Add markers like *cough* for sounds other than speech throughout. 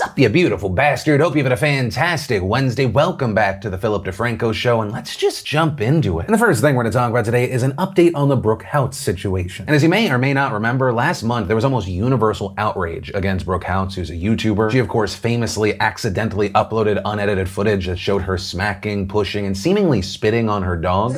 Sup, you beautiful bastard. Hope you've had a fantastic Wednesday. Welcome back to the Philip DeFranco Show, and let's just jump into it. And the first thing we're going to talk about today is an update on the Brooke Houts situation. And as you may or may not remember, last month there was almost universal outrage against Brooke Houts, who's a YouTuber. She, of course, famously accidentally uploaded unedited footage that showed her smacking, pushing, and seemingly spitting on her dog.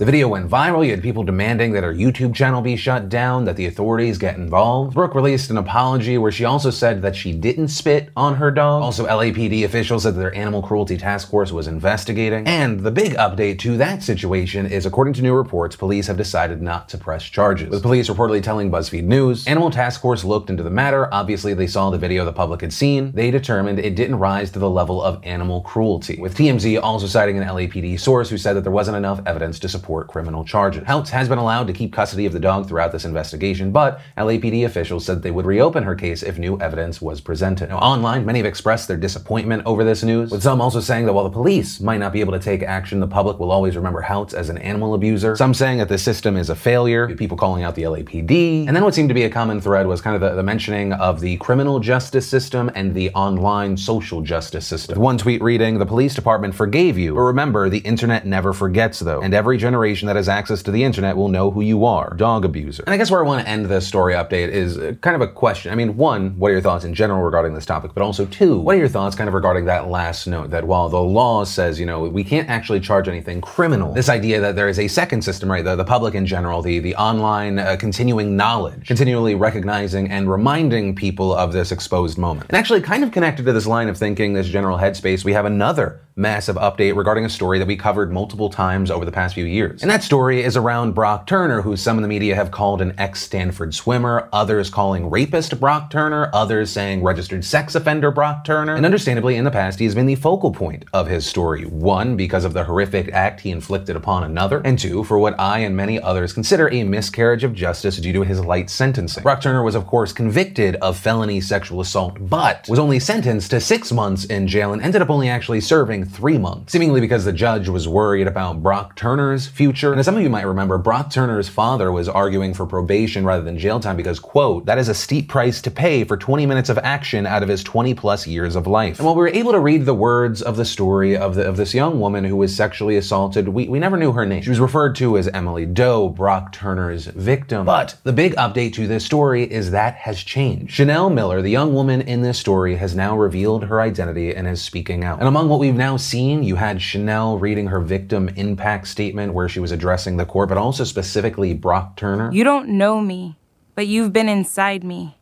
The video went viral. You had people demanding that her YouTube channel be shut down, that the authorities get involved. Brooke released an apology where she also said that she didn't spit on her dog. Also, LAPD officials said that their animal cruelty task force was investigating. And the big update to that situation is, according to new reports, police have decided not to press charges. With police reportedly telling BuzzFeed News, Animal Task Force looked into the matter. Obviously, they saw the video the public had seen. They determined it didn't rise to the level of animal cruelty. With TMZ also citing an LAPD source who said that there wasn't enough evidence to support criminal charges. Houts has been allowed to keep custody of the dog throughout this investigation, but LAPD officials said they would reopen her case if new evidence was presented. Now, online, many have expressed their disappointment over this news, with some also saying that while the police might not be able to take action, the public will always remember Houts as an animal abuser. Some saying that the system is a failure, people calling out the LAPD. And then what seemed to be a common thread was kind of the, the mentioning of the criminal justice system and the online social justice system. With one tweet reading, the police department forgave you, but remember, the internet never forgets though, and every generation generation that has access to the internet will know who you are. Dog abuser. And I guess where I want to end this story update is uh, kind of a question. I mean, one, what are your thoughts in general regarding this topic? But also, two, what are your thoughts kind of regarding that last note that while the law says, you know, we can't actually charge anything criminal, this idea that there is a second system, right? The, the public in general, the, the online uh, continuing knowledge, continually recognizing and reminding people of this exposed moment. And actually, kind of connected to this line of thinking, this general headspace, we have another massive update regarding a story that we covered multiple times over the past few years. And that story is around Brock Turner, who some in the media have called an ex Stanford swimmer, others calling rapist Brock Turner, others saying registered sex offender Brock Turner. And understandably, in the past, he has been the focal point of his story. One, because of the horrific act he inflicted upon another, and two, for what I and many others consider a miscarriage of justice due to his light sentencing. Brock Turner was, of course, convicted of felony sexual assault, but was only sentenced to six months in jail and ended up only actually serving three months, seemingly because the judge was worried about Brock Turner's future. And as some of you might remember, Brock Turner's father was arguing for probation rather than jail time because, quote, that is a steep price to pay for 20 minutes of action out of his 20 plus years of life. And while we were able to read the words of the story of, the, of this young woman who was sexually assaulted, we, we never knew her name. She was referred to as Emily Doe, Brock Turner's victim. But the big update to this story is that has changed. Chanel Miller, the young woman in this story, has now revealed her identity and is speaking out. And among what we've now seen, you had Chanel reading her victim impact statement where she was addressing the court, but also specifically Brock Turner. You don't know me, but you've been inside me.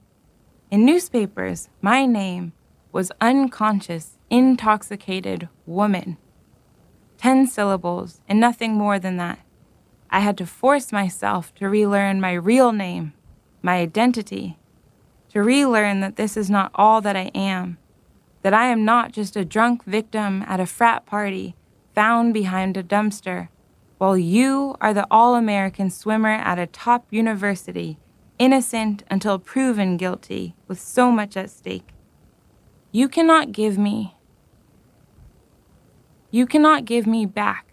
In newspapers, my name was unconscious, intoxicated woman. Ten syllables and nothing more than that. I had to force myself to relearn my real name, my identity, to relearn that this is not all that I am that I am not just a drunk victim at a frat party found behind a dumpster, while you are the all American swimmer at a top university, innocent until proven guilty, with so much at stake. You cannot give me. You cannot give me back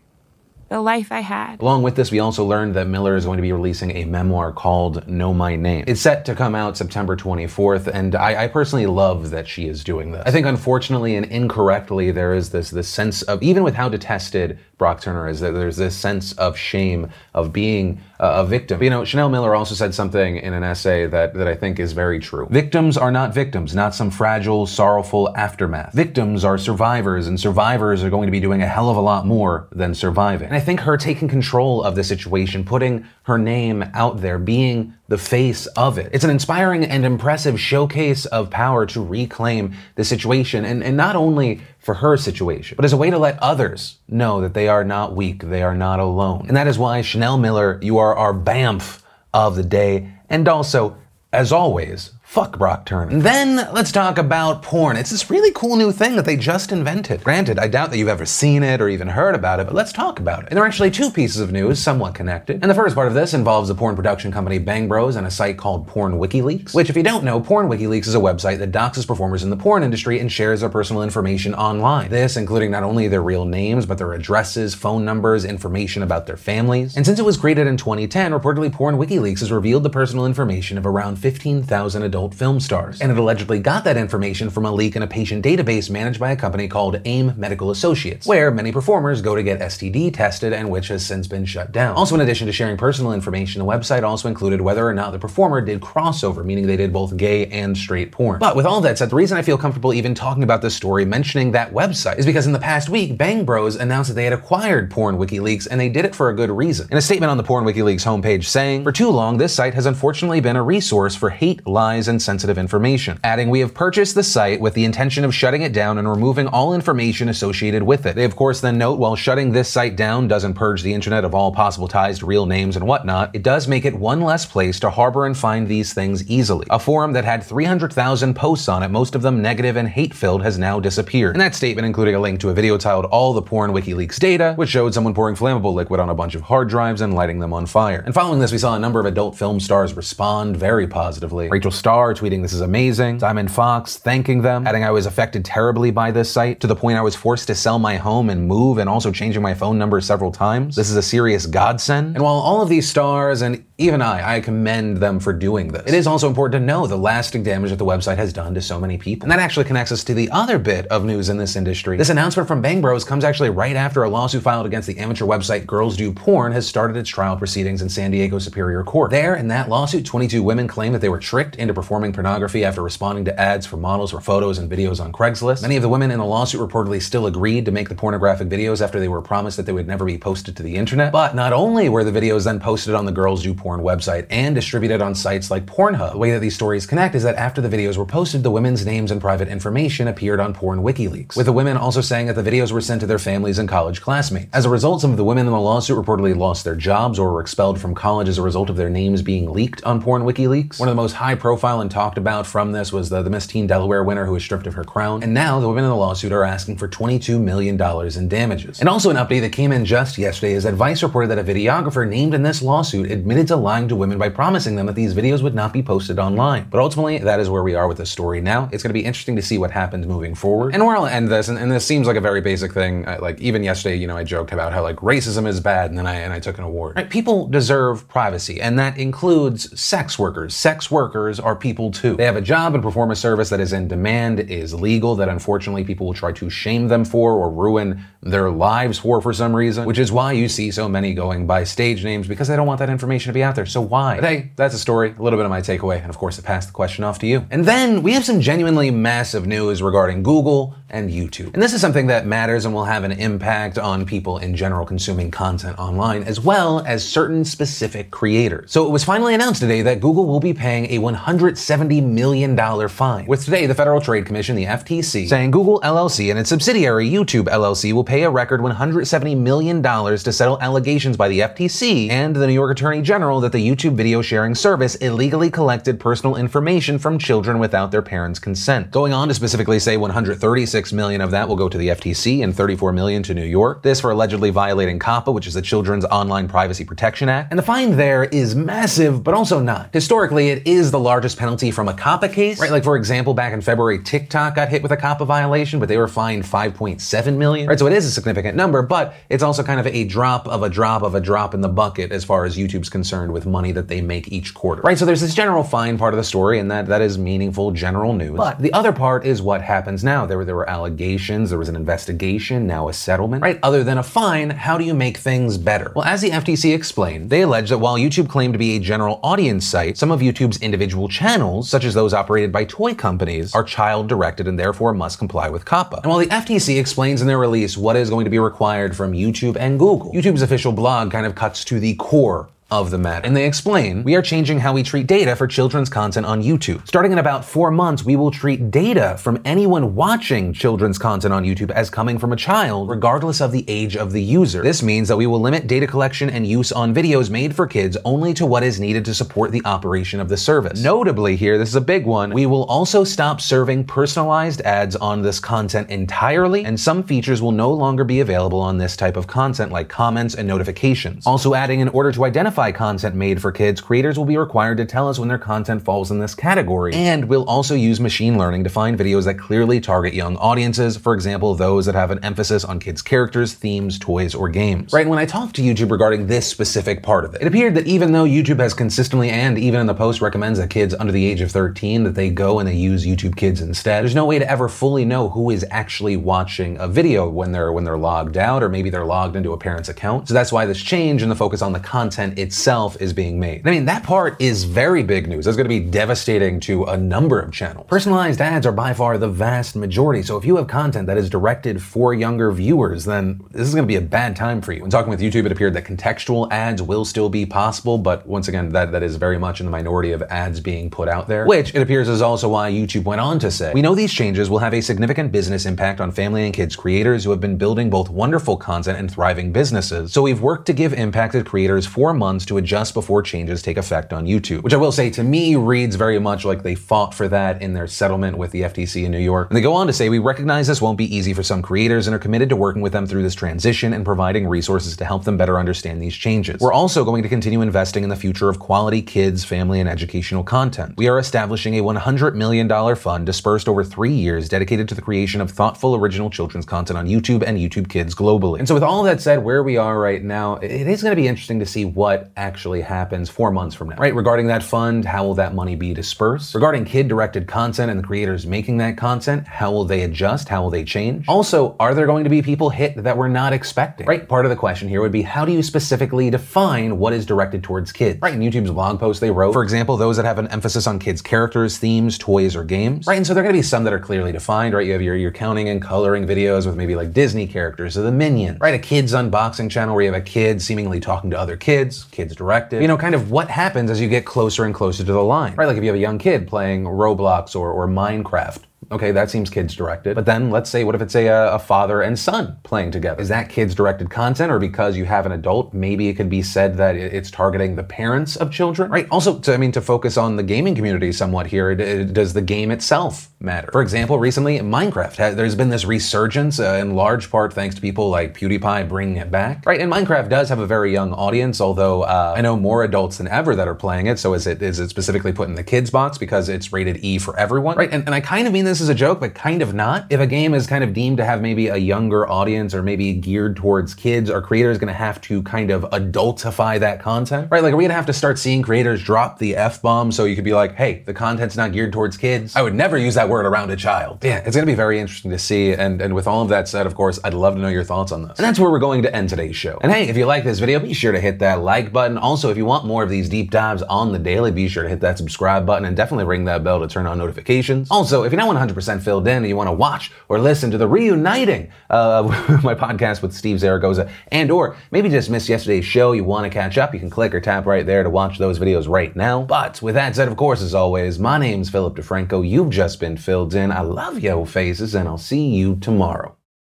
the life I had. Along with this, we also learned that Miller is going to be releasing a memoir called Know My Name. It's set to come out September 24th, and I, I, personally love that she is doing this. I think, unfortunately and incorrectly, there is this this sense of even with how detested Brock Turner is, that there's this sense of shame of being a, victim. You know, Chanel Miller also said something in an essay that that I think is very true. Victims are not victims, not some fragile, sorrowful aftermath. Victims are survivors, and survivors are going to be doing a hell of a lot more than surviving. And I think her taking control of the situation, putting her name out there, being the face of it. It's an inspiring and impressive showcase of power to reclaim the situation, and, and not only for her situation, but as a way to let others know that they are not weak, they are not alone. And that is why, Chanel Miller, you are our BAMF of the day, and also, as always, Fuck Brock Turner. Then let's talk about porn. It's this really cool new thing that they just invented. Granted, I doubt that you've ever seen it or even heard about it, but let's talk about it. And there are actually two pieces of news, somewhat connected. And the first part of this involves the porn production company Bang Bros and a site called Porn WikiLeaks, which, if you don't know, Porn WikiLeaks is a website that doxes performers in the porn industry and shares their personal information online. This including not only their real names, but their addresses, phone numbers, information about their families. And since it was created in 2010, reportedly Porn WikiLeaks has revealed the personal information of around 15,000 adult film stars. And it allegedly got that information from a leak in a patient database managed by a company called AIM Medical Associates, where many performers go to get STD tested and which has since been shut down. Also, in addition to sharing personal information, the website also included whether or not the performer did crossover, meaning they did both gay and straight porn. But with all that said, the reason I feel comfortable even talking about this story, mentioning that website, is because in the past week, Bang Bros announced that they had acquired Porn WikiLeaks, and they did it for a good reason. In a statement on the Porn WikiLeaks homepage saying, For too long, this site has unfortunately been a resource for hate, lies, and sensitive information. Adding, We have purchased the site with the intention of shutting it down and removing all information associated with it. They, of course, then note while shutting this site down doesn't purge the internet of all possible ties to real names and whatnot, it does make it one less place to harbor and find these things easily. A forum that had 300,000 posts on it, most of them negative and hate filled, has now disappeared. And that statement including a link to a video titled All the Porn WikiLeaks Data, which showed someone pouring flammable liquid on a bunch of hard drives and lighting them on fire. And following this, we saw a number of adult film stars respond very positively. Rachel Starr tweeting, This is amazing. Simon Fox thanking them, adding, I was affected terribly by this site to the point I was forced to sell my home and move and also changing my phone number several times. This is a serious godsend. And while all of these stars and even I, I commend them for doing this. It is also important to know the lasting damage that the website has done to so many people. And that actually connects us to the other bit of news in this industry. This announcement from Bang Bros comes actually right after a lawsuit filed against the amateur website Girls Do Porn has started its trial proceedings in San Diego Superior Court. There, in that lawsuit, 22 women claim that they were tricked into performing pornography after responding to ads for models for photos and videos on Craigslist. Many of the women in the lawsuit reportedly still agreed to make the pornographic videos after they were promised that they would never be posted to the internet. But not only were the videos then posted on the Girls Do Porn website and distributed on sites like Pornhub, the way that these stories connect is that after the videos were posted, the women's names and private information appeared on Porn WikiLeaks, with the women also saying that the videos were sent to their families and college classmates. As a result, some of the women in the lawsuit reportedly lost their jobs or were expelled from college as a result of their names being leaked on Porn WikiLeaks. One of the most high profile and talked about from this was the, the Miss Teen Delaware winner who was stripped of her crown. And now the women in the lawsuit are asking for $22 million in damages. And also an update that came in just yesterday is that Vice reported that a videographer named in this lawsuit admitted to lying to women by promising them that these videos would not be posted online. But ultimately, that is where we are with the story now. It's going to be interesting to see what happens moving forward. And where I'll end this, and, and this seems like a very basic thing. I, like even yesterday, you know, I joked about how like racism is bad, and then I and I took an award. Right? People deserve privacy, and that includes sex workers. Sex workers are people too. They have a job and perform a service that is in demand, is legal, that unfortunately people will try to shame them for or ruin their lives for for some reason, which is why you see so many going by stage names because they don't want that information to be out there. So why? But hey, that's a story, a little bit of my takeaway, and of course, to pass the question off to you. And then we have some genuinely massive news regarding Google and YouTube. And this is something that matters and will have an impact on people in general consuming content online, as well as certain specific creators. So it was finally announced today that Google will be paying a $170 million fine. With today, the Federal Trade Commission, the FTC, saying Google LLC and its subsidiary YouTube LLC will pay a record $170 million to settle allegations by the FTC and the New York Attorney General that the YouTube video sharing service illegally collected personal information from children without their parents' consent. Going on to specifically say 136 million of that will go to the FTC and 34 million to New York. This for allegedly violating COPPA, which is the Children's Online Privacy Protection Act. And the fine there is massive, but also not. Historically, it is the largest penalty from a COPPA case, right? Like for example, back in February, TikTok got hit with a COPPA violation, but they were fined 5.7 million, right? So it is a significant number, but it's also kind of a drop of a drop of a drop in the bucket as far as YouTube's concerned with money that they make each quarter, right? So there's this general fine part of the story, and that that is meaningful general news. But the other part is what happens now. There were there were allegations, there was an investigation, now a settlement, right? Other than a fine, how do you make things better? Well, as the FTC explained, they allege that while YouTube claimed to be a general audience site, some of YouTube's individual channels, such as those operated by toy companies, are child directed and therefore must comply with COPPA. And while the FTC explains in their release what is going to be required from YouTube and Google, YouTube's official blog kind of cuts to the core of the matter. And they explain, we are changing how we treat data for children's content on YouTube. Starting in about four months, we will treat data from anyone watching children's content on YouTube as coming from a child, regardless of the age of the user. This means that we will limit data collection and use on videos made for kids only to what is needed to support the operation of the service. Notably here, this is a big one, we will also stop serving personalized ads on this content entirely, and some features will no longer be available on this type of content like comments and notifications. Also adding, in order to identify identify content made for kids, creators will be required to tell us when their content falls in this category. And we'll also use machine learning to find videos that clearly target young audiences, for example, those that have an emphasis on kids' characters, themes, toys, or games. Right, when I talked to YouTube regarding this specific part of it, it appeared that even though YouTube has consistently and even in the post recommends that kids under the age of 13 that they go and they use YouTube Kids instead, there's no way to ever fully know who is actually watching a video when they're when they're logged out or maybe they're logged into a parent's account. So that's why this change and the focus on the content itself is being made. I mean, that part is very big news. That's going to be devastating to a number of channels. Personalized ads are by far the vast majority. So if you have content that is directed for younger viewers, then this is going to be a bad time for you. When talking with YouTube, it appeared that contextual ads will still be possible, but once again, that, that is very much in the minority of ads being put out there, which it appears is also why YouTube went on to say, we know these changes will have a significant business impact on family and kids creators who have been building both wonderful content and thriving businesses. So we've worked to give impacted creators four months to adjust before changes take effect on YouTube, which I will say to me reads very much like they fought for that in their settlement with the FTC in New York. And they go on to say, we recognize this won't be easy for some creators and are committed to working with them through this transition and providing resources to help them better understand these changes. We're also going to continue investing in the future of quality kids, family, and educational content. We are establishing a $100 million fund dispersed over three years dedicated to the creation of thoughtful original children's content on YouTube and YouTube Kids globally. And so, with all that said, where we are right now, it is going to be interesting to see what actually happens four months from now. Right? Regarding that fund, how will that money be dispersed? Regarding kid directed content and the creators making that content, how will they adjust? How will they change? Also, are there going to be people hit that we're not expecting? Right? Part of the question here would be how do you specifically define what is directed towards kids? Right? In YouTube's blog post, they wrote, for example, those that have an emphasis on kids' characters, themes, toys, or games. Right? And so there are going to be some that are clearly defined, right? You have your, your counting and coloring videos with maybe like Disney characters or the Minions, right? A kids unboxing channel where you have a kid seemingly talking to other kids, kids directed. You know, kind of what happens as you get closer and closer to the line, right? Like if you have a young kid playing Roblox or, or Minecraft, Okay, that seems kids directed. But then let's say, what if it's a, a father and son playing together? Is that kids directed content, or because you have an adult, maybe it could be said that it's targeting the parents of children, right? Also, to, I mean, to focus on the gaming community somewhat here, does the game itself matter? For example, recently Minecraft, there's been this resurgence uh, in large part thanks to people like PewDiePie bringing it back, right? And Minecraft does have a very young audience, although uh, I know more adults than ever that are playing it. So is it is it specifically put in the kids box because it's rated E for everyone, right? And, and I kind of mean this as a joke, but kind of not. If a game is kind of deemed to have maybe a younger audience or maybe geared towards kids, our creators going to have to kind of adultify that content, right? Like, are we going to have to start seeing creators drop the F bomb so you could be like, hey, the content's not geared towards kids? I would never use that word around a child. Yeah, it's going to be very interesting to see. And, and with all of that said, of course, I'd love to know your thoughts on this. And that's where we're going to end today's show. And hey, if you like this video, be sure to hit that like button. Also, if you want more of these deep dives on the daily, be sure to hit that subscribe button and definitely ring that bell to turn on notifications. Also, if you're not 100% filled in and you want to watch or listen to the reuniting of *laughs* my podcast with Steve Zaragoza and or maybe just missed yesterday's show, you want to catch up, you can click or tap right there to watch those videos right now. But with that said, of course, as always, my name's Philip DeFranco. You've just been filled in. I love yo faces and I'll see you tomorrow.